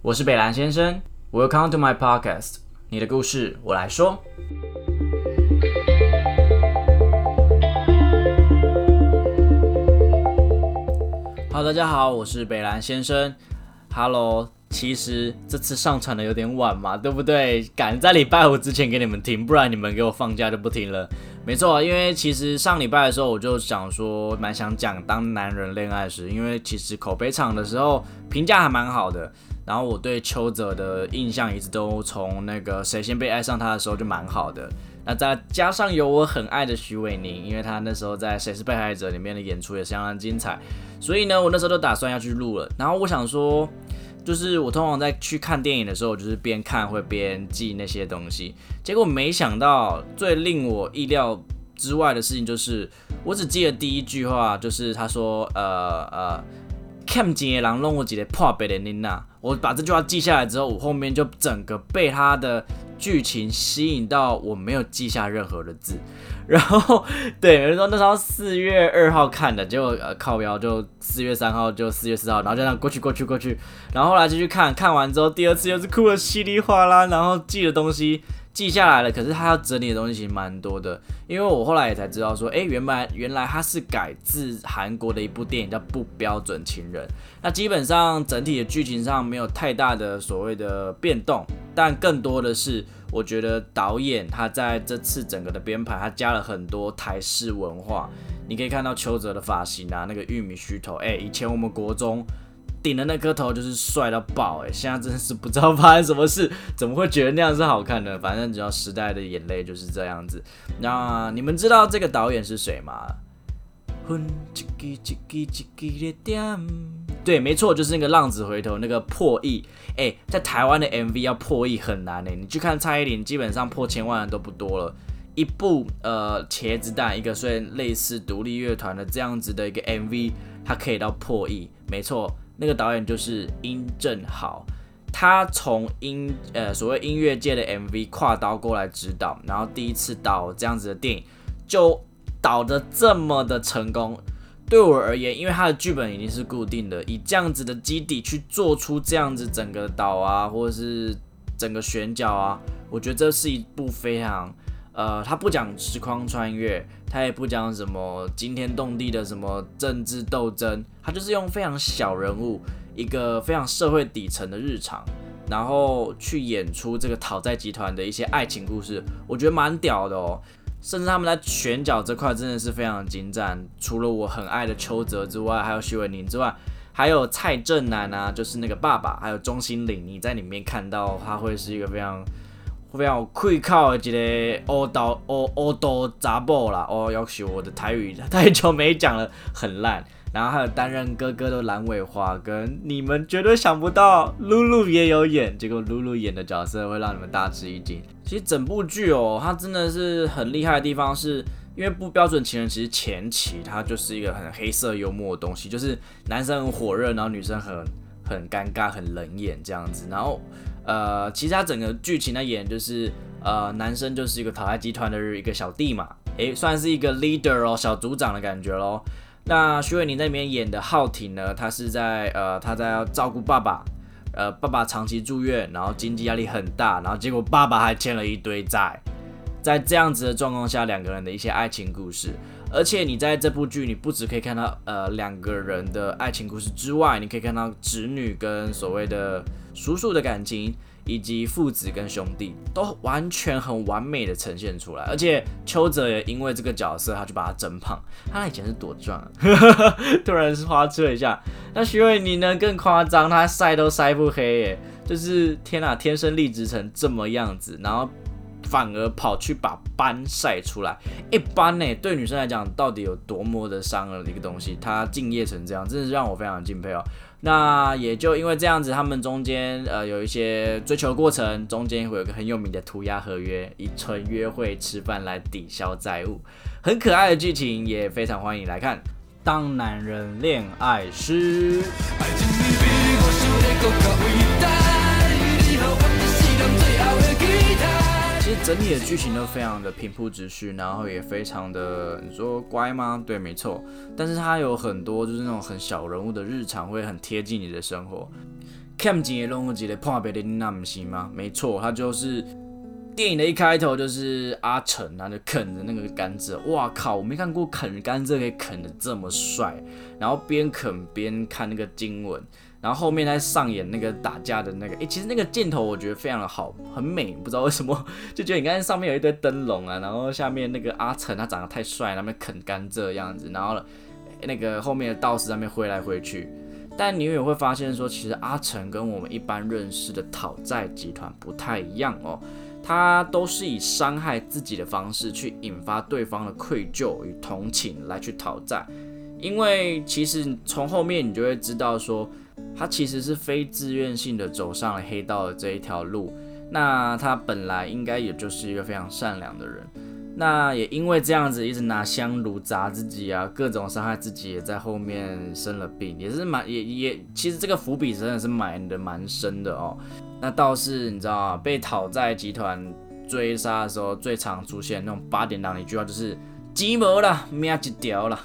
我是北兰先生，Welcome to my podcast，你的故事我来说。Hello，大家好，我是北兰先生。Hello，其实这次上传的有点晚嘛，对不对？赶在礼拜五之前给你们听，不然你们给我放假就不听了。没错，因为其实上礼拜的时候我就想说，蛮想讲当男人恋爱时，因为其实口碑场的时候评价还蛮好的。然后我对邱泽的印象一直都从那个谁先被爱上他的时候就蛮好的。那再加上有我很爱的徐伟宁，因为他那时候在《谁是被害者》里面的演出也相当精彩，所以呢，我那时候都打算要去录了。然后我想说，就是我通常在去看电影的时候，我就是边看会边记那些东西。结果没想到，最令我意料之外的事情就是，我只记得第一句话，就是他说：“呃呃，Cam 金野狼弄我几个破贝的妮娜。”我把这句话记下来之后，我后面就整个被他的。剧情吸引到我没有记下任何的字，然后对，有人说那时候四月二号看的，结果呃靠标就四月三号就四月四号，然后就这样过去过去过去，然后后来继续看看完之后，第二次又是哭的稀里哗啦，然后记的东西。记下来了，可是他要整理的东西蛮多的，因为我后来也才知道说，哎，原来原来他是改自韩国的一部电影叫《不标准情人》，那基本上整体的剧情上没有太大的所谓的变动，但更多的是我觉得导演他在这次整个的编排，他加了很多台式文化，你可以看到邱泽的发型啊，那个玉米须头，哎，以前我们国中。顶的那颗头就是帅到爆哎！现在真的是不知道发生什么事，怎么会觉得那样是好看的？反正只要时代的眼泪就是这样子。那你们知道这个导演是谁吗？对，没错，就是那个浪子回头那个破亿哎，在台湾的 MV 要破亿很难哎，你去看蔡依林，基本上破千万的都不多了。一部呃茄子蛋，一个虽然类似独立乐团的这样子的一个 MV，它可以到破亿，没错。那个导演就是殷正豪，他从音呃所谓音乐界的 MV 跨刀过来指导，然后第一次导这样子的电影，就导的这么的成功。对我而言，因为他的剧本已经是固定的，以这样子的基底去做出这样子整个岛啊，或者是整个选角啊，我觉得这是一部非常。呃，他不讲时空穿越，他也不讲什么惊天动地的什么政治斗争，他就是用非常小人物，一个非常社会底层的日常，然后去演出这个讨债集团的一些爱情故事，我觉得蛮屌的哦。甚至他们在选角这块真的是非常精湛，除了我很爱的邱泽之外，还有徐伟宁之外，还有蔡正南啊，就是那个爸爸，还有钟欣凌，你在里面看到他会是一个非常。非常愧靠的一个欧刀欧欧刀杂布啦，哦，要求我的台语太久没讲了，很烂。然后还有担任哥哥的蓝尾花，跟你们绝对想不到，露露也有演，结果露露演的角色会让你们大吃一惊。其实整部剧哦，它真的是很厉害的地方，是因为不标准情人其实前期它就是一个很黑色幽默的东西，就是男生很火热，然后女生很很尴尬、很冷眼这样子，然后。呃，其实他整个剧情的演就是，呃，男生就是一个讨债集团的一个小弟嘛，诶，算是一个 leader 哦，小组长的感觉咯。那徐伟宁在里面演的浩廷呢，他是在呃，他在要照顾爸爸，呃，爸爸长期住院，然后经济压力很大，然后结果爸爸还欠了一堆债，在这样子的状况下，两个人的一些爱情故事。而且你在这部剧，你不只可以看到呃两个人的爱情故事之外，你可以看到侄女跟所谓的叔叔的感情，以及父子跟兄弟，都完全很完美的呈现出来。而且邱泽也因为这个角色，他就把他整胖。他以前是多壮，突然是花痴了一下。那徐伟宁呢更夸张，他晒都晒不黑耶，就是天哪，天生丽质成这么样子，然后。反而跑去把斑晒出来，一斑呢，对女生来讲到底有多么的伤了一个东西，她敬业成这样，真的是让我非常敬佩哦。那也就因为这样子，他们中间呃有一些追求过程，中间会有个很有名的涂鸦合约，以纯约会吃饭来抵消债务，很可爱的剧情，也非常欢迎来看。当男人恋爱时。整体的剧情都非常的平铺直叙，然后也非常的，你说乖吗？对，没错。但是它有很多就是那种很小人物的日常，会很贴近你的生活。看见的弄一个破别的那不行吗？没错，他就是电影的一开头就是阿成，他就啃着那个甘蔗。哇靠！我没看过啃甘蔗可以啃的这么帅，然后边啃边看那个经文。然后后面在上演那个打架的那个，哎，其实那个镜头我觉得非常的好，很美，不知道为什么 就觉得你看上面有一堆灯笼啊，然后下面那个阿成他长得太帅，那边啃甘蔗样子，然后那个后面的道士在那边挥来挥去，但你也会发现说，其实阿成跟我们一般认识的讨债集团不太一样哦，他都是以伤害自己的方式去引发对方的愧疚与同情来去讨债，因为其实从后面你就会知道说。他其实是非自愿性的走上了黑道的这一条路，那他本来应该也就是一个非常善良的人，那也因为这样子一直拿香炉砸自己啊，各种伤害自己，也在后面生了病，也是蛮也也其实这个伏笔真的是埋的蛮深的哦。那倒是你知道啊，被讨债集团追杀的时候，最常出现那种八点档的一句话就是“鸡毛了，命一条了”，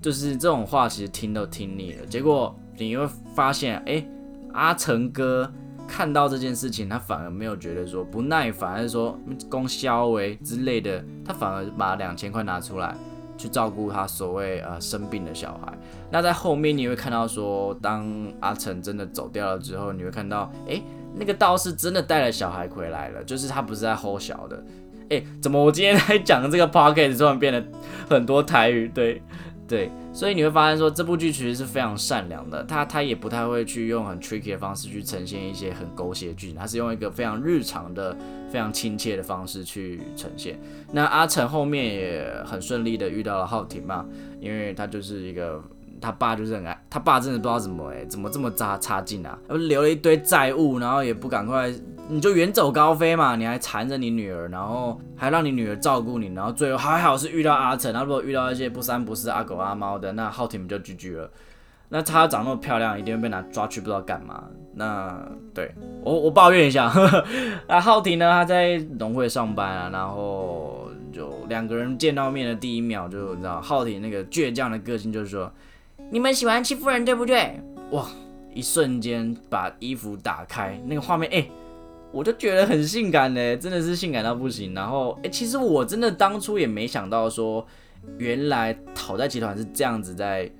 就是这种话其实听都听腻了，结果。你会发现，哎，阿成哥看到这件事情，他反而没有觉得说不耐烦，还是说供销为之类的，他反而把两千块拿出来去照顾他所谓呃生病的小孩。那在后面你会看到说，当阿成真的走掉了之后，你会看到，哎，那个道士真的带了小孩回来了，就是他不是在吼小的。哎，怎么我今天在讲这个 p o c k e t 突然变得很多台语？对。对，所以你会发现说这部剧其实是非常善良的，他他也不太会去用很 tricky 的方式去呈现一些很狗血的剧情，他是用一个非常日常的、非常亲切的方式去呈现。那阿成后面也很顺利的遇到了浩庭嘛，因为他就是一个他爸就是很爱他爸，真的不知道怎么哎，怎么这么差差劲啊，留了一堆债务，然后也不赶快。你就远走高飞嘛，你还缠着你女儿，然后还让你女儿照顾你，然后最后还好是遇到阿成，然后如果遇到一些不三不四阿狗阿猫的，那浩庭就 GG 了。那她长那么漂亮，一定会被拿抓去不知道干嘛。那对我我抱怨一下，那浩庭呢，他在农会上班啊，然后就两个人见到面的第一秒就你知道浩庭那个倔强的个性，就是说你们喜欢欺负人对不对？哇，一瞬间把衣服打开，那个画面哎。我就觉得很性感嘞，真的是性感到不行。然后，哎，其实我真的当初也没想到说，原来讨债集团是这样子在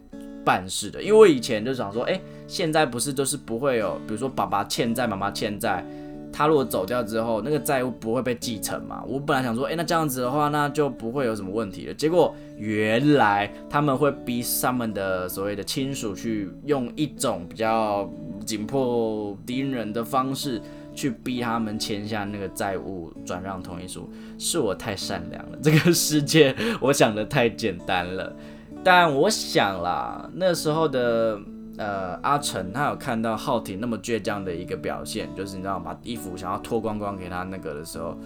办事的。因为我以前就想说，哎，现在不是都是不会有，比如说爸爸欠债，妈妈欠债，他如果走掉之后，那个债务不会被继承嘛？我本来想说，哎，那这样子的话，那就不会有什么问题了。结果原来他们会逼他们的所谓的亲属去用一种比较紧迫盯人的方式。去逼他们签下那个债务转让同意书，是我太善良了。这个世界我想的太简单了。但我想啦，那时候的呃阿成，他有看到浩庭那么倔强的一个表现，就是你知道把衣服想要脱光光给他那个的时候，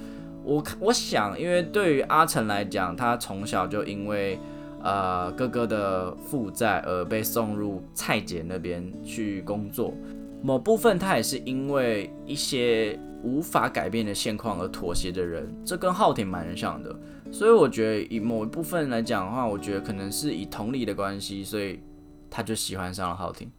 我我想，因为对于阿成来讲，他从小就因为呃哥哥的负债而被送入蔡姐那边去工作。某部分他也是因为一些无法改变的现况而妥协的人，这跟浩庭蛮像的。所以我觉得以某一部分来讲的话，我觉得可能是以同理的关系，所以他就喜欢上了浩庭，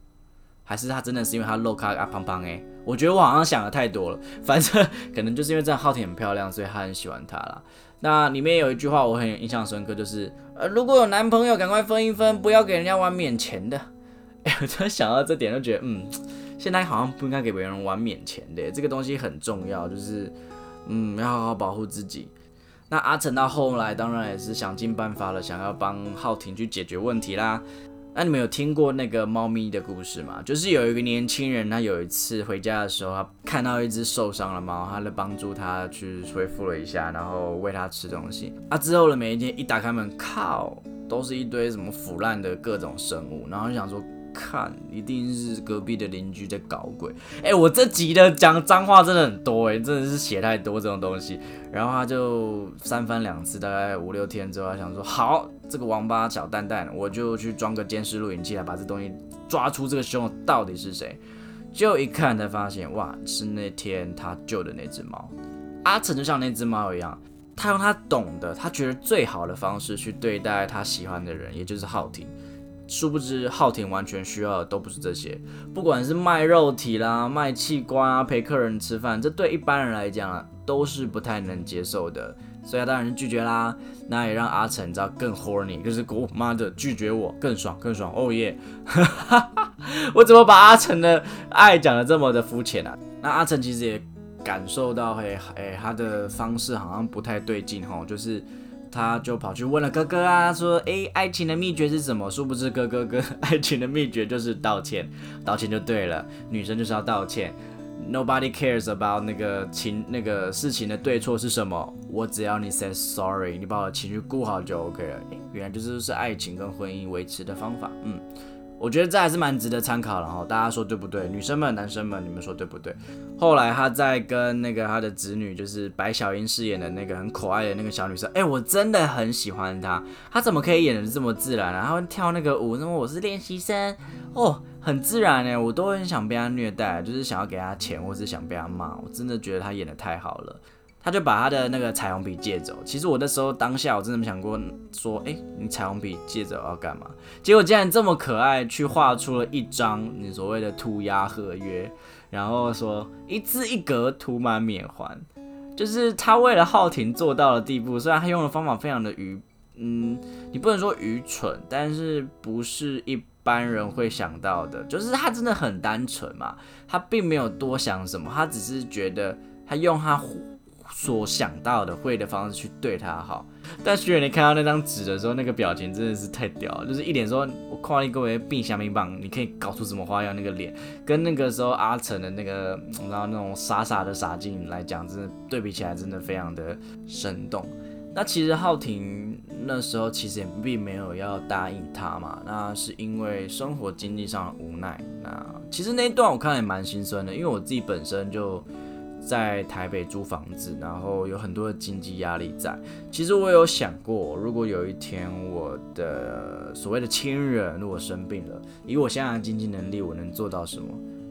还是他真的是因为他露卡啊胖胖哎？我觉得我好像想的太多了，反正可能就是因为这样浩庭很漂亮，所以他很喜欢他啦。那里面有一句话我很印象深刻，就是呃如果有男朋友赶快分一分，不要给人家玩免钱的。哎，我突然想到这点，就觉得嗯。现在好像不应该给别人玩免钱的，这个东西很重要，就是嗯，要好好保护自己。那阿成到后来当然也是想尽办法了，想要帮浩庭去解决问题啦。那你们有听过那个猫咪的故事吗？就是有一个年轻人，他有一次回家的时候，他看到一只受伤的猫，他就帮助他去恢复了一下，然后喂它吃东西。啊，之后的每一天一打开门，靠，都是一堆什么腐烂的各种生物，然后就想说。看，一定是隔壁的邻居在搞鬼。哎，我这集的讲脏话真的很多，哎，真的是写太多这种东西。然后他就三番两次，大概五六天之后，他想说，好，这个王八小蛋蛋，我就去装个监视录影器来把这东西抓出这个凶手到底是谁。就一看才发现，哇，是那天他救的那只猫。阿成就像那只猫一样，他用他懂得，他觉得最好的方式去对待他喜欢的人，也就是浩庭。殊不知浩廷完全需要的都不是这些，不管是卖肉体啦、卖器官啊、陪客人吃饭，这对一般人来讲啊都是不太能接受的，所以他当然是拒绝啦。那也让阿成知道更 horny，就是姑妈的拒绝我更爽更爽，哦耶！我怎么把阿成的爱讲的这么的肤浅啊？那阿成其实也感受到，嘿，哎，他的方式好像不太对劲哈，就是他就跑去问了哥哥啊，说，哎，爱情的秘诀是什么？殊不知哥哥哥，爱情的秘诀就是道歉，道歉就对了，女生就是要道歉。Nobody cares about 那个情那个事情的对错是什么，我只要你 say sorry，你把我的情绪顾好就 OK 了。原来这就是爱情跟婚姻维持的方法，嗯。我觉得这还是蛮值得参考的哈，大家说对不对？女生们、男生们，你们说对不对？后来他在跟那个他的子女，就是白小英饰演的那个很可爱的那个小女生，哎，我真的很喜欢她，她怎么可以演的这么自然啊？她跳那个舞，那么我是练习生哦，很自然哎，我都很想被她虐待，就是想要给她钱，或是想被她骂，我真的觉得她演的太好了。他就把他的那个彩虹笔借走。其实我那时候当下我真的没想过说，哎，你彩虹笔借走要干嘛？结果竟然这么可爱，去画出了一张你所谓的涂鸦合约，然后说一字一格涂满缅环，就是他为了浩庭做到了地步。虽然他用的方法非常的愚，嗯，你不能说愚蠢，但是不是一般人会想到的。就是他真的很单纯嘛，他并没有多想什么，他只是觉得他用他。所想到的会的方式去对他好，但徐远你看到那张纸的时候，那个表情真的是太屌了，就是一脸说“我夸你各位冰箱冰棒，你可以搞出什么花样”，那个脸跟那个时候阿成的那个，然后那种傻傻的傻劲来讲，真的对比起来真的非常的生动。那其实浩庭那时候其实也并没有要答应他嘛，那是因为生活经济上的无奈。那其实那一段我看也蛮心酸的，因为我自己本身就。在台北租房子，然后有很多的经济压力在。其实我有想过，如果有一天我的所谓的亲人如果生病了，以我现在的经济能力，我能做到什么？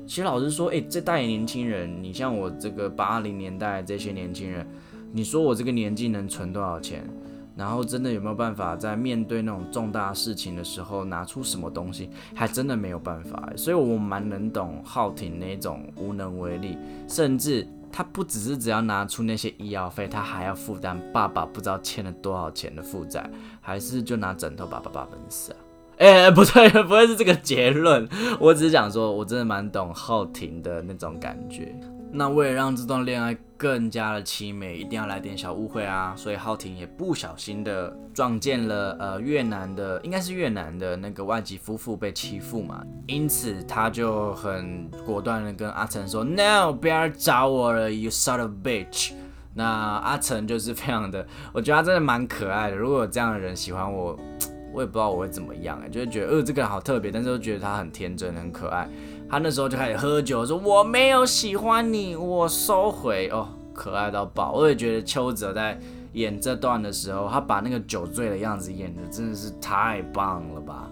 其实老实说，诶，这代年轻人，你像我这个八零年代这些年轻人，你说我这个年纪能存多少钱？然后真的有没有办法在面对那种重大事情的时候拿出什么东西？还真的没有办法。所以我蛮能懂浩廷那种无能为力，甚至。他不只是只要拿出那些医药费，他还要负担爸爸不知道欠了多少钱的负债，还是就拿枕头把爸爸闷死啊？哎，不对，不会是这个结论。我只是想说，我真的蛮懂浩庭的那种感觉。那为了让这段恋爱更加的凄美，一定要来点小误会啊！所以浩庭也不小心的撞见了呃越南的，应该是越南的那个外籍夫妇被欺负嘛，因此他就很果断的跟阿成说：“No，不要找我了，You sort of bitch。”那阿成就是非常的，我觉得他真的蛮可爱的。如果有这样的人喜欢我，我也不知道我会怎么样哎，就会觉得呃这个人好特别，但是又觉得他很天真很可爱。他那时候就开始喝酒，说我没有喜欢你，我收回哦，可爱到爆。我也觉得邱泽在演这段的时候，他把那个酒醉的样子演的真的是太棒了吧。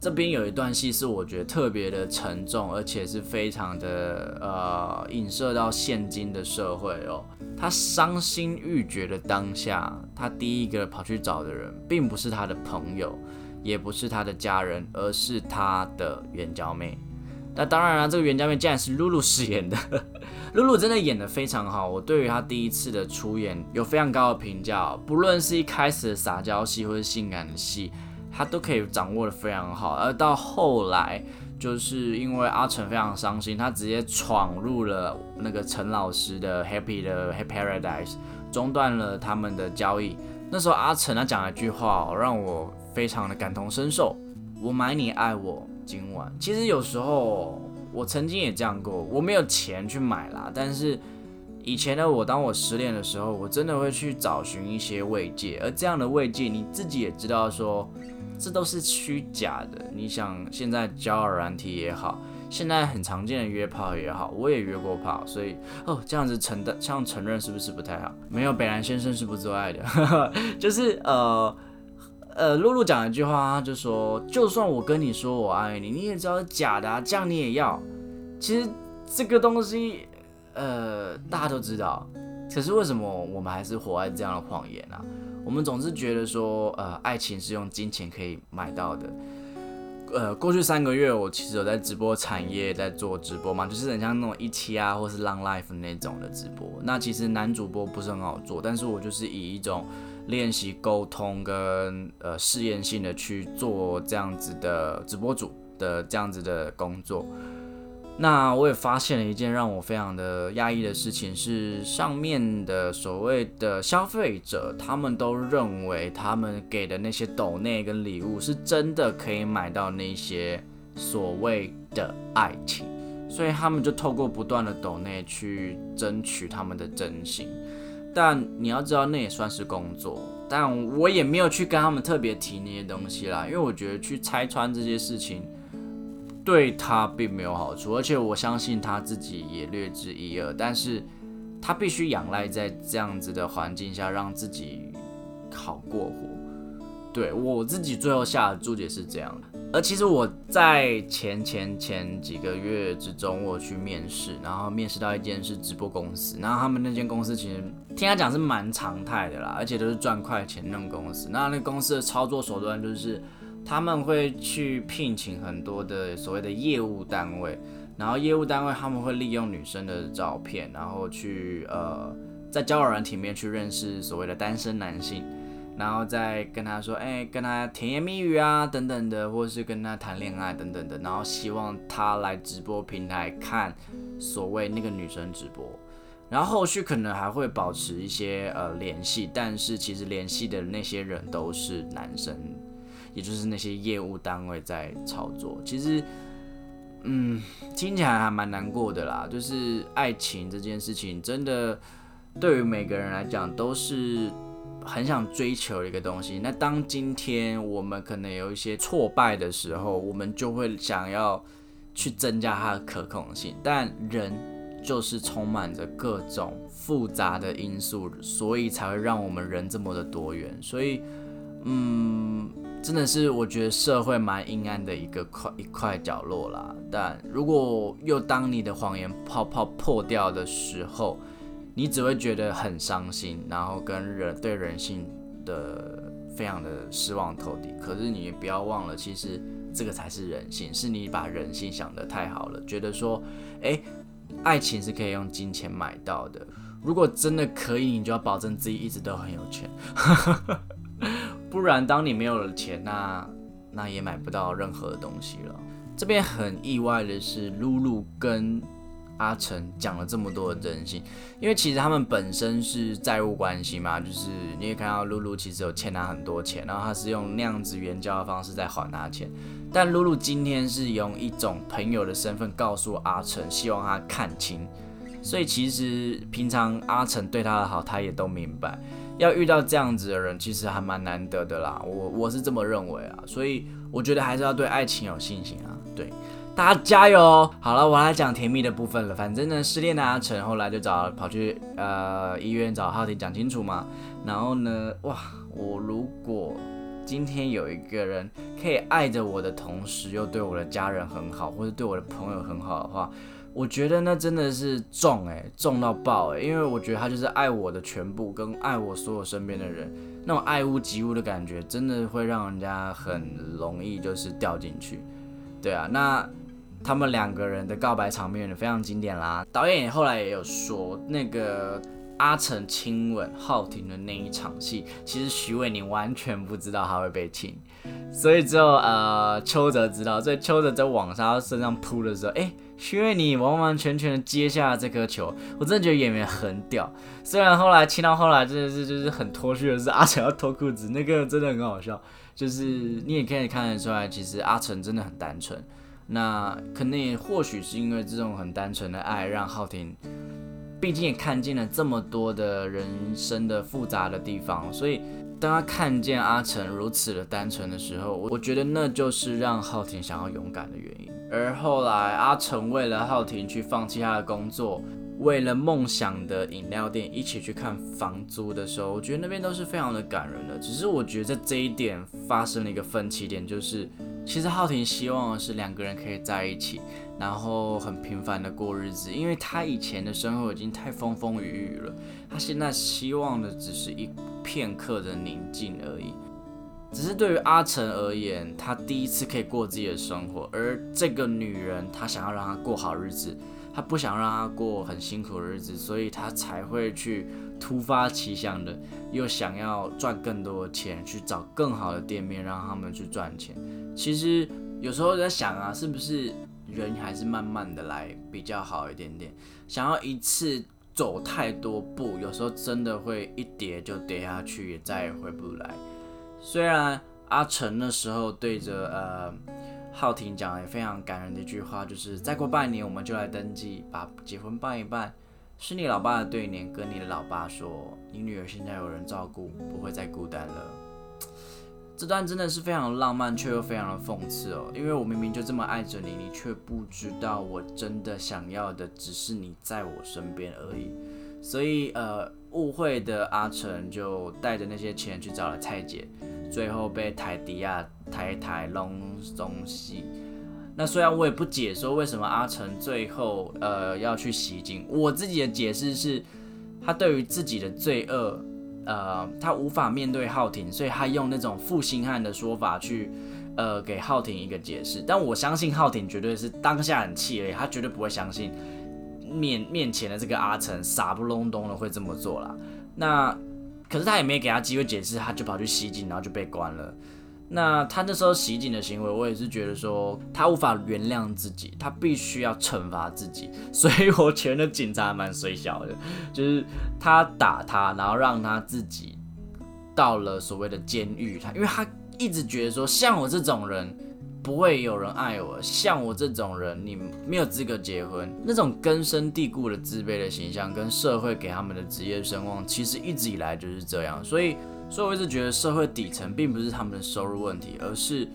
这边有一段戏是我觉得特别的沉重，而且是非常的呃影射到现今的社会哦。他伤心欲绝的当下，他第一个跑去找的人，并不是他的朋友，也不是他的家人，而是他的圆角妹。那当然了，这个袁家妹竟然是露露饰演的，露露真的演得非常好。我对于她第一次的出演有非常高的评价，不论是一开始的撒娇戏或者性感的戏，她都可以掌握的非常好。而到后来，就是因为阿成非常伤心，他直接闯入了那个陈老师的 Happy 的 Happy Paradise，中断了他们的交易。那时候阿成他讲了一句话，让我非常的感同身受：我买你爱我。今晚其实有时候我曾经也这样过，我没有钱去买啦。但是以前的我，当我失恋的时候，我真的会去找寻一些慰藉。而这样的慰藉，你自己也知道，说这都是虚假的。你想，现在交友软体也好，现在很常见的约炮也好，我也约过炮，所以哦，这样子承的，这样承认是不是不太好？没有，北兰先生是不做爱的，就是呃。呃，露露讲了一句话，就说，就算我跟你说我爱你，你也知道是假的啊，这样你也要。其实这个东西，呃，大家都知道，可是为什么我们还是活在这样的谎言啊？我们总是觉得说，呃，爱情是用金钱可以买到的。呃，过去三个月我其实有在直播产业在做直播嘛，就是很像那种一期啊，或是 Long Life 那种的直播。那其实男主播不是很好做，但是我就是以一种练习沟通跟呃试验性的去做这样子的直播主的这样子的工作。那我也发现了一件让我非常的压抑的事情，是上面的所谓的消费者，他们都认为他们给的那些斗内跟礼物是真的可以买到那些所谓的爱情，所以他们就透过不断的斗内去争取他们的真心。但你要知道，那也算是工作，但我也没有去跟他们特别提那些东西啦，因为我觉得去拆穿这些事情。对他并没有好处，而且我相信他自己也略知一二，但是他必须仰赖在这样子的环境下让自己好过活。对我自己最后下的注解是这样的，而其实我在前前前几个月之中，我去面试，然后面试到一间是直播公司，然后他们那间公司其实听他讲是蛮常态的啦，而且都是赚快钱那种公司。那那公司的操作手段就是。他们会去聘请很多的所谓的业务单位，然后业务单位他们会利用女生的照片，然后去呃在交友软体面去认识所谓的单身男性，然后再跟他说，哎，跟他甜言蜜语啊等等的，或是跟他谈恋爱等等的，然后希望他来直播平台看所谓那个女生直播，然后后续可能还会保持一些呃联系，但是其实联系的那些人都是男生。也就是那些业务单位在操作，其实，嗯，听起来还蛮难过的啦。就是爱情这件事情，真的对于每个人来讲都是很想追求的一个东西。那当今天我们可能有一些挫败的时候，我们就会想要去增加它的可控性。但人就是充满着各种复杂的因素，所以才会让我们人这么的多元。所以，嗯。真的是我觉得社会蛮阴暗的一个块一块角落啦。但如果又当你的谎言泡泡破掉的时候，你只会觉得很伤心，然后跟人对人性的非常的失望透底。可是你不要忘了，其实这个才是人性，是你把人性想得太好了，觉得说，哎，爱情是可以用金钱买到的。如果真的可以，你就要保证自己一直都很有钱。不然，当你没有了钱，那那也买不到任何的东西了。这边很意外的是，露露跟阿成讲了这么多的真心，因为其实他们本身是债务关系嘛，就是你也看到露露其实有欠他很多钱，然后他是用那样子援交的方式在还他钱。但露露今天是用一种朋友的身份告诉阿成，希望他看清。所以其实平常阿成对他的好，他也都明白。要遇到这样子的人，其实还蛮难得的啦。我我是这么认为啊，所以我觉得还是要对爱情有信心啊。对，大家加油！好了，我来讲甜蜜的部分了。反正呢，失恋的阿成后来就找跑去呃医院找浩婷讲清楚嘛。然后呢，哇，我如果今天有一个人可以爱着我的同时，又对我的家人很好，或者对我的朋友很好的话。我觉得那真的是重哎，重到爆哎，因为我觉得他就是爱我的全部，跟爱我所有身边的人，那种爱屋及乌的感觉，真的会让人家很容易就是掉进去。对啊，那他们两个人的告白场面也非常经典啦。导演后来也有说，那个阿成亲吻浩庭的那一场戏，其实徐伟宁完全不知道他会被亲，所以只有呃邱泽知道，所以邱泽在网上身上扑的时候，哎。徐伟宁完完全全的接下了这颗球，我真的觉得演员很屌。虽然后来亲到后来真的是就是很脱序的是阿成要脱裤子，那个真的很好笑。就是你也可以看得出来，其实阿成真的很单纯。那可能也或许是因为这种很单纯的爱，让浩廷毕竟也看见了这么多的人生的复杂的地方，所以。当他看见阿成如此的单纯的时候，我我觉得那就是让浩廷想要勇敢的原因。而后来阿成为了浩廷去放弃他的工作，为了梦想的饮料店一起去看房租的时候，我觉得那边都是非常的感人的。只是我觉得在这一点发生了一个分歧点，就是其实浩婷希望的是两个人可以在一起。然后很平凡的过日子，因为他以前的生活已经太风风雨雨了，他现在希望的只是一片刻的宁静而已。只是对于阿成而言，他第一次可以过自己的生活，而这个女人，她想要让他过好日子，他不想让他过很辛苦的日子，所以他才会去突发奇想的，又想要赚更多的钱，去找更好的店面让他们去赚钱。其实有时候在想啊，是不是人还是慢慢的来比较好一点点？想要一次走太多步，有时候真的会一跌就跌下去，也再也回不来。虽然阿成那时候对着呃浩庭讲也非常感人的一句话，就是再过半年我们就来登记，把结婚办一办。是你老爸的对联，跟你的老爸说，你女儿现在有人照顾，不会再孤单了。这段真的是非常浪漫，却又非常的讽刺哦。因为我明明就这么爱着你，你却不知道我真的想要的只是你在我身边而已。所以呃。误会的阿成就带着那些钱去找了蔡姐，最后被台迪亚台台弄东西。那虽然我也不解说为什么阿成最后呃要去袭警，我自己的解释是，他对于自己的罪恶，呃，他无法面对浩廷，所以他用那种负心汉的说法去呃给浩廷一个解释。但我相信浩廷绝对是当下很气而已，他绝对不会相信。面面前的这个阿成傻不隆咚的会这么做啦。那可是他也没给他机会解释，他就跑去袭警，然后就被关了。那他那时候袭警的行为，我也是觉得说他无法原谅自己，他必须要惩罚自己。所以我觉得警察蛮水小的，就是他打他，然后让他自己到了所谓的监狱。他因为他一直觉得说，像我这种人。不会有人爱我，像我这种人，你没有资格结婚。那种根深蒂固的自卑的形象，跟社会给他们的职业声望，其实一直以来就是这样。所以，所以我一直觉得社会底层并不是他们的收入问题，而是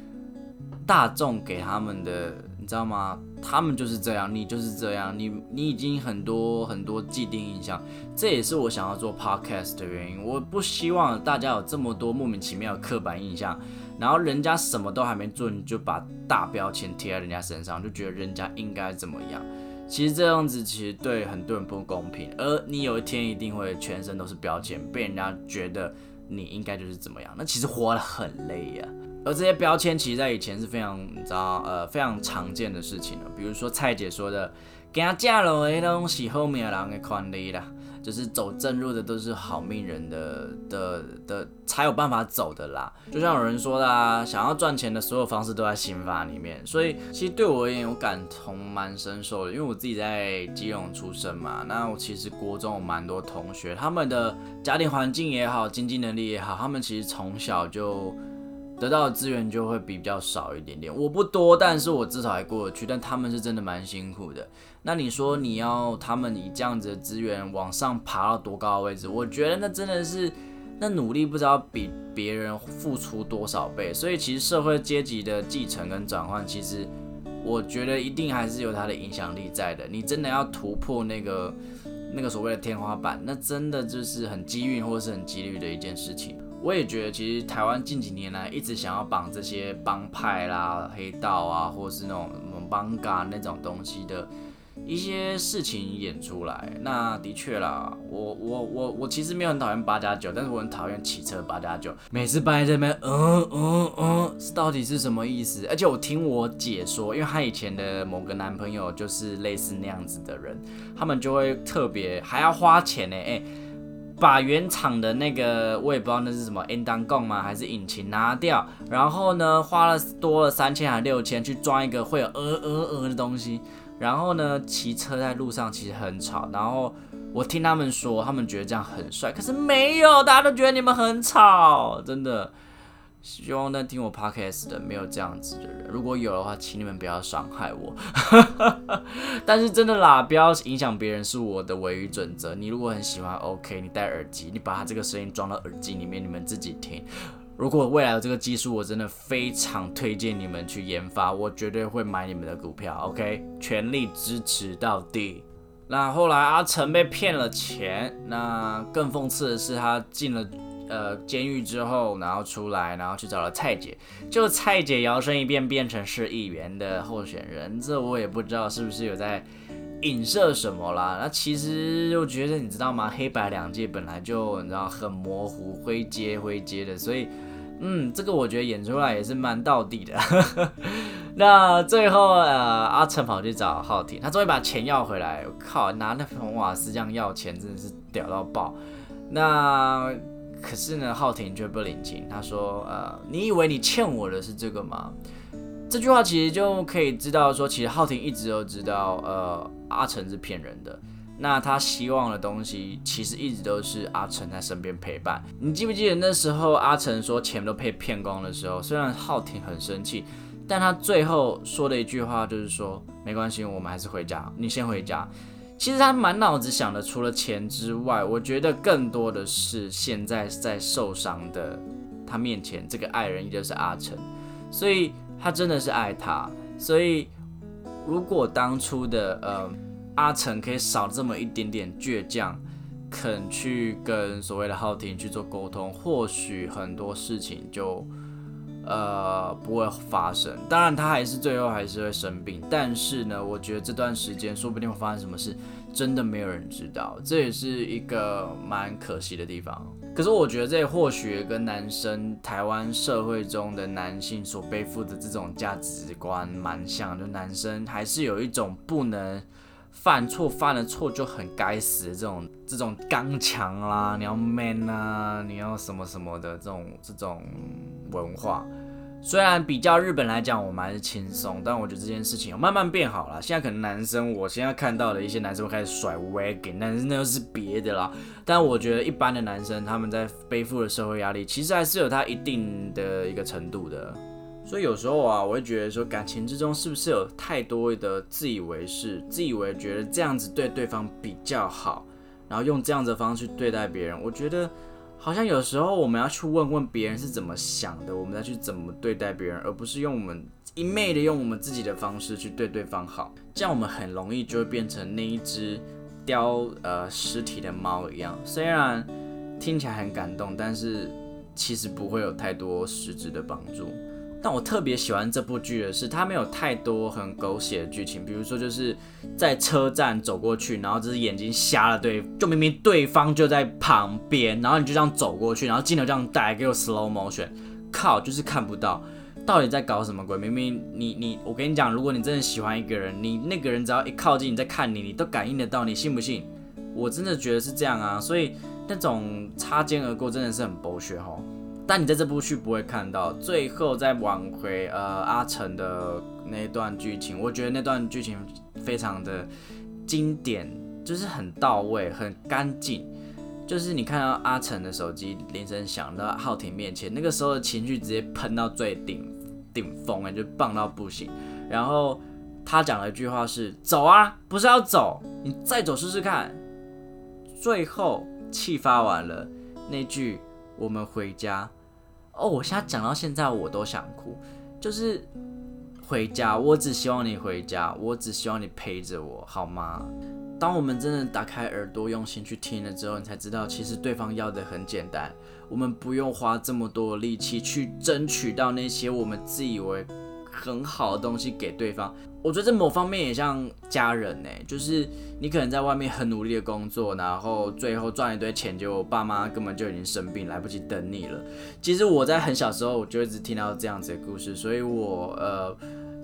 大众给他们的，你知道吗？他们就是这样，你就是这样，你你已经很多很多既定印象。这也是我想要做 podcast 的原因。我不希望大家有这么多莫名其妙的刻板印象。然后人家什么都还没做，你就把大标签贴在人家身上，就觉得人家应该怎么样？其实这样子其实对很多人不公平，而你有一天一定会全身都是标签，被人家觉得你应该就是怎么样，那其实活得很累呀。而这些标签其实在以前是非常你知道呃非常常见的事情了，比如说蔡姐说的，给他嫁了的东西后面人的权利啦。就是走正路的都是好命人的的的才有办法走的啦。就像有人说的啊，想要赚钱的所有方式都在刑法里面。所以其实对我而言，我感同蛮深受的，因为我自己在基隆出生嘛。那我其实国中有蛮多同学，他们的家庭环境也好，经济能力也好，他们其实从小就。得到的资源就会比较少一点点。我不多，但是我至少还过得去。但他们是真的蛮辛苦的。那你说你要他们以这样子的资源往上爬到多高的位置？我觉得那真的是那努力不知道比别人付出多少倍。所以其实社会阶级的继承跟转换，其实我觉得一定还是有它的影响力在的。你真的要突破那个那个所谓的天花板，那真的就是很机运或者是很几率的一件事情。我也觉得，其实台湾近几年来一直想要绑这些帮派啦、黑道啊，或是那种什么帮嘎那种东西的一些事情演出来。那的确啦，我我我我其实没有很讨厌八加九，但是我很讨厌骑车八加九。每次八这边，嗯嗯嗯，到底是什么意思？而且我听我姐说，因为她以前的某个男朋友就是类似那样子的人，他们就会特别还要花钱呢，哎。把原厂的那个我也不知道那是什么 N 单供吗？还是引擎拿掉？然后呢，花了多了三千还六千去装一个会有呃呃呃的东西。然后呢，骑车在路上其实很吵。然后我听他们说，他们觉得这样很帅，可是没有，大家都觉得你们很吵，真的。希望在听我 podcast 的没有这样子的人，如果有的话，请你们不要伤害我。但是真的啦，不要影响别人是我的唯一准则。你如果很喜欢，OK，你戴耳机，你把它这个声音装到耳机里面，你们自己听。如果未来有这个技术，我真的非常推荐你们去研发，我绝对会买你们的股票，OK，全力支持到底。那后来阿成被骗了钱，那更讽刺的是他进了。呃，监狱之后，然后出来，然后去找了蔡姐，就蔡姐摇身一变变成是议员的候选人，这我也不知道是不是有在影射什么啦。那其实我觉得，你知道吗？黑白两界本来就你知道很模糊，灰阶灰阶的，所以嗯，这个我觉得演出来也是蛮到底的。那最后呃，阿成跑去找浩庭，他终于把钱要回来。我靠，拿那红瓦斯这样要钱，真的是屌到爆。那可是呢，浩庭却不领情。他说：“呃，你以为你欠我的是这个吗？”这句话其实就可以知道说，其实浩庭一直都知道，呃，阿成是骗人的。那他希望的东西，其实一直都是阿成在身边陪伴。你记不记得那时候阿成说钱都被骗光的时候，虽然浩庭很生气。但他最后说的一句话就是说，没关系，我们还是回家，你先回家。其实他满脑子想的除了钱之外，我觉得更多的是现在在受伤的他面前这个爱人，也就是阿成，所以他真的是爱他。所以如果当初的呃阿成可以少这么一点点倔强，肯去跟所谓的浩庭去做沟通，或许很多事情就。呃，不会发生。当然，他还是最后还是会生病。但是呢，我觉得这段时间说不定会发生什么事，真的没有人知道。这也是一个蛮可惜的地方。可是我觉得这或许跟男生台湾社会中的男性所背负的这种价值观蛮像，就男生还是有一种不能犯错，犯了错就很该死的这种这种刚强啦，你要 man 啊，你要什么什么的这种这种文化。虽然比较日本来讲，我们还是轻松，但我觉得这件事情慢慢变好了。现在可能男生，我现在看到的一些男生会开始甩 wagon，但是那又是别的啦。但我觉得一般的男生，他们在背负的社会压力，其实还是有他一定的一个程度的。所以有时候啊，我会觉得说，感情之中是不是有太多的自以为是，自以为觉得这样子对对方比较好，然后用这样的方式对待别人，我觉得。好像有时候我们要去问问别人是怎么想的，我们再去怎么对待别人，而不是用我们一昧的用我们自己的方式去对对方好，这样我们很容易就会变成那一只叼呃尸体的猫一样。虽然听起来很感动，但是其实不会有太多实质的帮助。但我特别喜欢这部剧的是，它没有太多很狗血的剧情，比如说就是在车站走过去，然后只是眼睛瞎了，对，就明明对方就在旁边，然后你就这样走过去，然后镜头这样带给我 slow motion，靠，就是看不到到底在搞什么鬼。明明你你，我跟你讲，如果你真的喜欢一个人，你那个人只要一靠近，你在看你，你都感应得到，你信不信？我真的觉得是这样啊，所以那种擦肩而过真的是很剥削哈。但你在这部剧不会看到最后再挽回呃阿成的那一段剧情，我觉得那段剧情非常的经典，就是很到位、很干净。就是你看到阿成的手机铃声响到浩庭面前，那个时候的情绪直接喷到最顶顶峰哎，就棒到不行。然后他讲了一句话是：“走啊，不是要走，你再走试试看。”最后气发完了，那句“我们回家”。哦，我现在讲到现在我都想哭，就是回家，我只希望你回家，我只希望你陪着我，好吗？当我们真的打开耳朵，用心去听了之后，你才知道，其实对方要的很简单，我们不用花这么多力气去争取到那些我们自以为很好的东西给对方。我觉得在某方面也像家人呢，就是你可能在外面很努力的工作，然后最后赚一堆钱，结果爸妈根本就已经生病，来不及等你了。其实我在很小时候我就一直听到这样子的故事，所以我呃，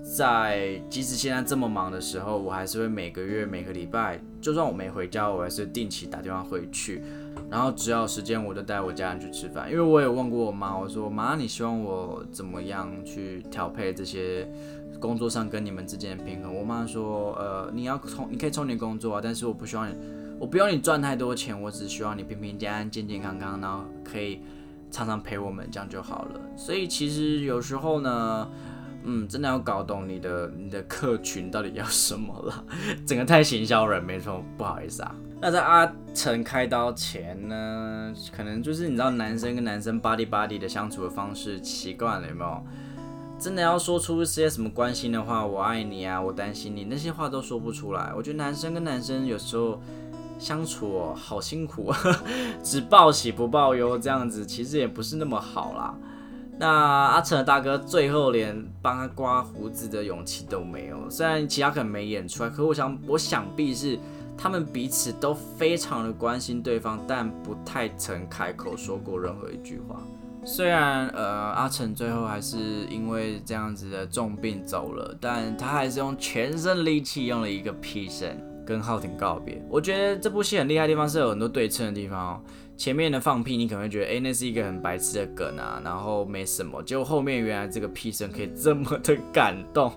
在即使现在这么忙的时候，我还是会每个月每个礼拜，就算我没回家，我还是定期打电话回去，然后只要时间我就带我家人去吃饭。因为我有问过我妈，我说妈，你希望我怎么样去调配这些？工作上跟你们之间的平衡，我妈说，呃，你要充，你可以充点工作啊，但是我不希望你，我不要你赚太多钱，我只需要你平平安安、健健康康，然后可以常常陪我们，这样就好了。所以其实有时候呢，嗯，真的要搞懂你的你的客群到底要什么了，整个太行销人，没错，不好意思啊。那在阿成开刀前呢，可能就是你知道男生跟男生 body body 的相处的方式习惯了，有没有？真的要说出一些什么关心的话，我爱你啊，我担心你，那些话都说不出来。我觉得男生跟男生有时候相处好辛苦，只报喜不报忧，这样子其实也不是那么好啦。那阿成的大哥最后连帮他刮胡子的勇气都没有，虽然其他可能没演出来，可我想我想必是他们彼此都非常的关心对方，但不太曾开口说过任何一句话。虽然呃阿成最后还是因为这样子的重病走了，但他还是用全身力气用了一个屁声跟浩廷告别。我觉得这部戏很厉害的地方是有很多对称的地方哦。前面的放屁你可能会觉得，哎，那是一个很白痴的梗啊，然后没什么。结果后面原来这个屁声可以这么的感动。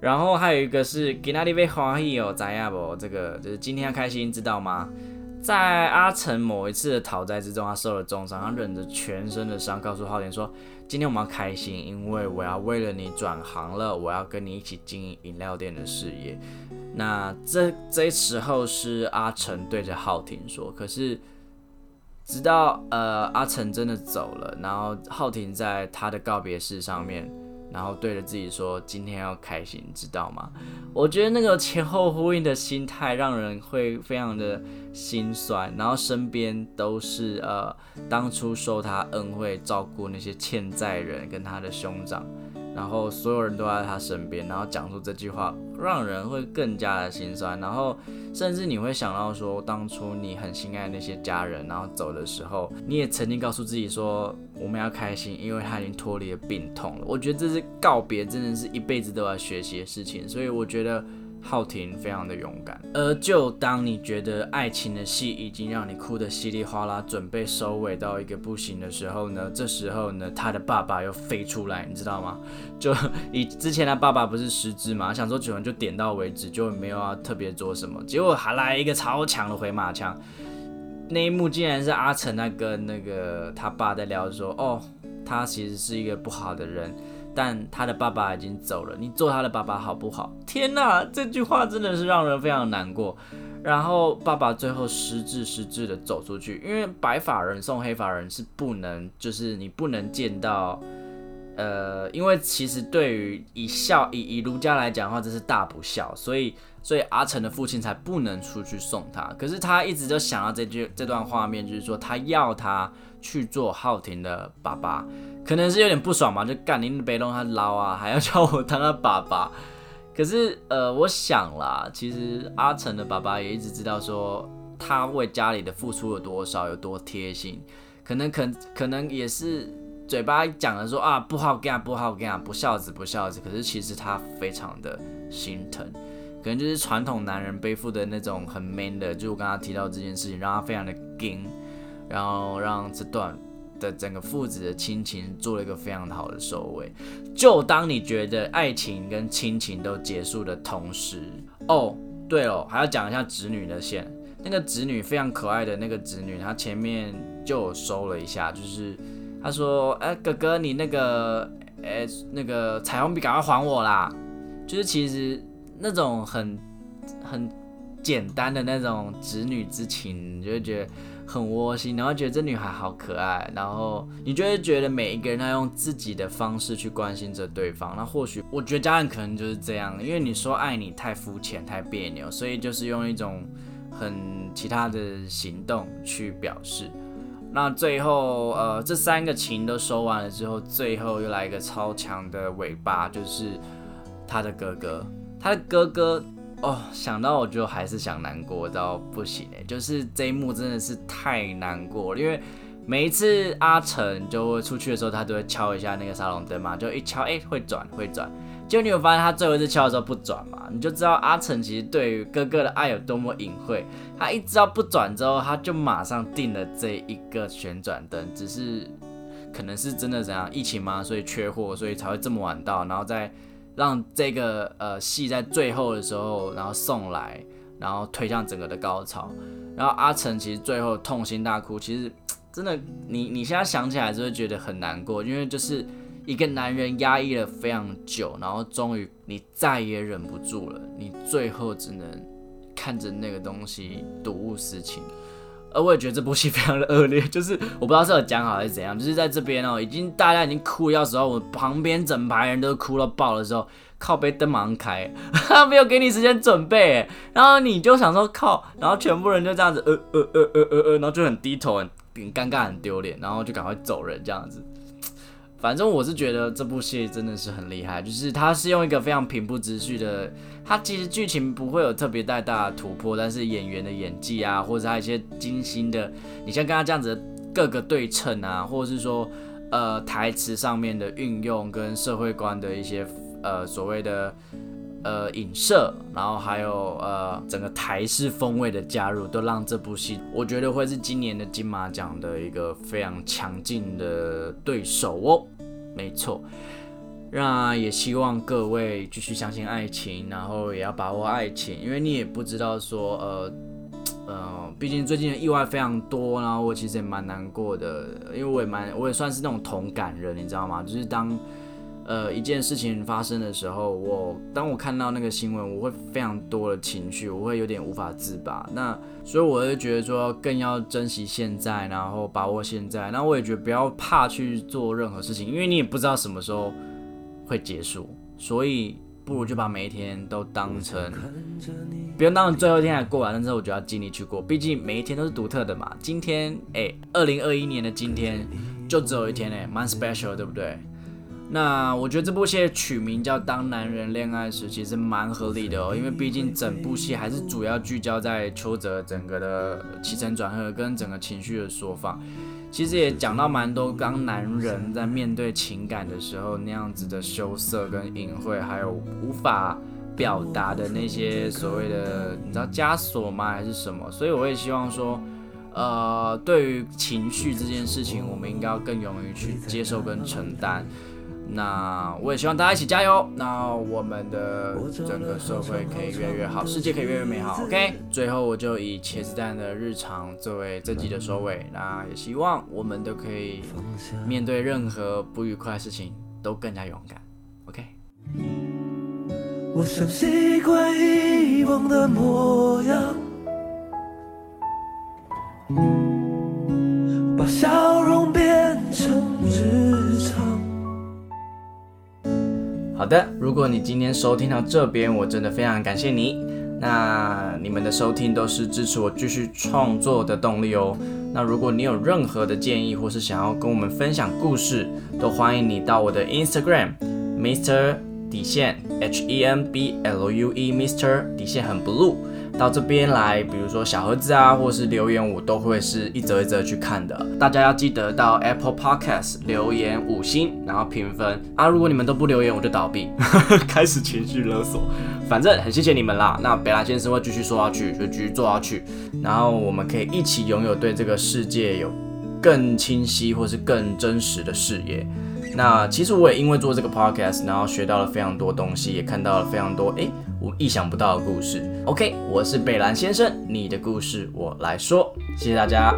然后还有一个是给那里被欢喜哦，怎样不？这个就是今天要开心，知道吗？在阿成某一次的讨债之中，他受了重伤，他忍着全身的伤，告诉浩田说：“今天我们要开心，因为我要为了你转行了，我要跟你一起经营饮料店的事业。”那这这时候是阿成对着浩庭说，可是直到呃阿成真的走了，然后浩庭在他的告别式上面。然后对着自己说：“今天要开心，知道吗？”我觉得那个前后呼应的心态，让人会非常的心酸。然后身边都是呃，当初受他恩惠、照顾那些欠债人跟他的兄长。然后所有人都在他身边，然后讲出这句话，让人会更加的心酸。然后甚至你会想到说，当初你很心爱那些家人，然后走的时候，你也曾经告诉自己说，我们要开心，因为他已经脱离了病痛了。我觉得这是告别，真的是一辈子都要学习的事情。所以我觉得。浩庭非常的勇敢，而就当你觉得爱情的戏已经让你哭得稀里哗啦，准备收尾到一个不行的时候呢，这时候呢，他的爸爸又飞出来，你知道吗？就以之前他爸爸不是失智嘛，想说九人就点到为止，就没有要特别做什么，结果还来一个超强的回马枪，那一幕竟然是阿成在跟那个他爸在聊说，哦，他其实是一个不好的人。但他的爸爸已经走了，你做他的爸爸好不好？天哪，这句话真的是让人非常难过。然后爸爸最后失智失智的走出去，因为白发人送黑发人是不能，就是你不能见到，呃，因为其实对于以孝以以儒家来讲的话，这是大不孝，所以所以阿成的父亲才不能出去送他。可是他一直都想到这句这段画面，就是说他要他去做浩庭的爸爸。可能是有点不爽嘛，就干你别弄他捞啊，还要 叫我当他爸爸。可是呃，我想啦，其实阿成的爸爸也一直知道说他为家里的付出有多少，有多贴心。可能可可能也是嘴巴讲的说啊不好干不好干不孝子不孝子。可是其实他非常的心疼，可能就是传统男人背负的那种很 man 的，就我刚刚提到这件事情，让他非常的硬，然后让这段。的整个父子的亲情做了一个非常好的收尾。就当你觉得爱情跟亲情都结束的同时，哦，对哦，还要讲一下侄女的线。那个侄女非常可爱的那个侄女，她前面就收了一下，就是她说：“哎，哥哥，你那个，哎，那个彩虹笔赶快还我啦！”就是其实那种很很简单的那种侄女之情，你就会觉得。很窝心，然后觉得这女孩好可爱，然后你就会觉得每一个人他用自己的方式去关心着对方。那或许我觉得家人可能就是这样，因为你说爱你太肤浅太别扭，所以就是用一种很其他的行动去表示。那最后呃这三个情都收完了之后，最后又来一个超强的尾巴，就是他的哥哥，他的哥哥。哦，想到我就还是想难过到不行哎，就是这一幕真的是太难过了，因为每一次阿成就会出去的时候，他都会敲一下那个沙龙灯嘛，就一敲，哎，会转会转。结果你有发现他最后一次敲的时候不转嘛？你就知道阿成其实对于哥哥的爱有多么隐晦。他一知道不转之后，他就马上定了这一个旋转灯，只是可能是真的怎样疫情嘛，所以缺货，所以才会这么晚到，然后再。让这个呃戏在最后的时候，然后送来，然后推向整个的高潮。然后阿成其实最后痛心大哭，其实真的，你你现在想起来就会觉得很难过，因为就是一个男人压抑了非常久，然后终于你再也忍不住了，你最后只能看着那个东西睹物思情。我也觉得这部戏非常的恶劣，就是我不知道是有讲好还是怎样，就是在这边哦，已经大家已经哭要死，我旁边整排人都哭到爆的时候，靠背灯马上开，没有给你时间准备，然后你就想说靠，然后全部人就这样子呃呃呃呃呃呃，然后就很低头，很尴尬，很丢脸，然后就赶快走人这样子。反正我是觉得这部戏真的是很厉害，就是它是用一个非常平铺直叙的，它其实剧情不会有特别太大的突破，但是演员的演技啊，或者他一些精心的，你像刚刚这样子各个对称啊，或者是说呃台词上面的运用跟社会观的一些呃所谓的呃影射，然后还有呃整个台式风味的加入，都让这部戏我觉得会是今年的金马奖的一个非常强劲的对手哦。没错。那也希望各位继续相信爱情，然后也要把握爱情，因为你也不知道说，呃，呃，毕竟最近的意外非常多，然后我其实也蛮难过的，因为我也蛮，我也算是那种同感人，你知道吗？就是当，呃，一件事情发生的时候，我当我看到那个新闻，我会非常多的情绪，我会有点无法自拔。那所以我就觉得说，更要珍惜现在，然后把握现在。那我也觉得不要怕去做任何事情，因为你也不知道什么时候。会结束，所以不如就把每一天都当成，不用当成最后一天来过完，但是我就要尽力去过，毕竟每一天都是独特的嘛。今天，哎，二零二一年的今天就只有一天哎，蛮 special，对不对？那我觉得这部戏取名叫《当男人恋爱时》，其实蛮合理的哦，因为毕竟整部戏还是主要聚焦在邱泽整个的起承转合跟整个情绪的说法。其实也讲到蛮多，当男人在面对情感的时候那样子的羞涩跟隐晦，还有无法表达的那些所谓的你知道枷锁吗？还是什么？所以我也希望说，呃，对于情绪这件事情，我们应该要更勇于去接受跟承担。那我也希望大家一起加油。那我们的整个社会可以越来越好，世界可以越来越美好。OK，最后我就以茄子蛋的日常作为这集的收尾。那也希望我们都可以面对任何不愉快的事情都更加勇敢。OK。我想习惯遗忘的模样，好的，如果你今天收听到这边，我真的非常感谢你。那你们的收听都是支持我继续创作的动力哦。那如果你有任何的建议，或是想要跟我们分享故事，都欢迎你到我的 Instagram Mister 底线 H E M B L U E Mister 底线很 blue。到这边来，比如说小盒子啊，或是留言，我都会是一则一则去看的。大家要记得到 Apple Podcast 留言五星，然后评分啊。如果你们都不留言，我就倒闭，开始情绪勒索。反正很谢谢你们啦。那北兰先生会继续说下去，就继续做下去，然后我们可以一起拥有对这个世界有更清晰或是更真实的视野。那其实我也因为做这个 podcast，然后学到了非常多东西，也看到了非常多诶我意想不到的故事。OK，我是贝兰先生，你的故事我来说，谢谢大家。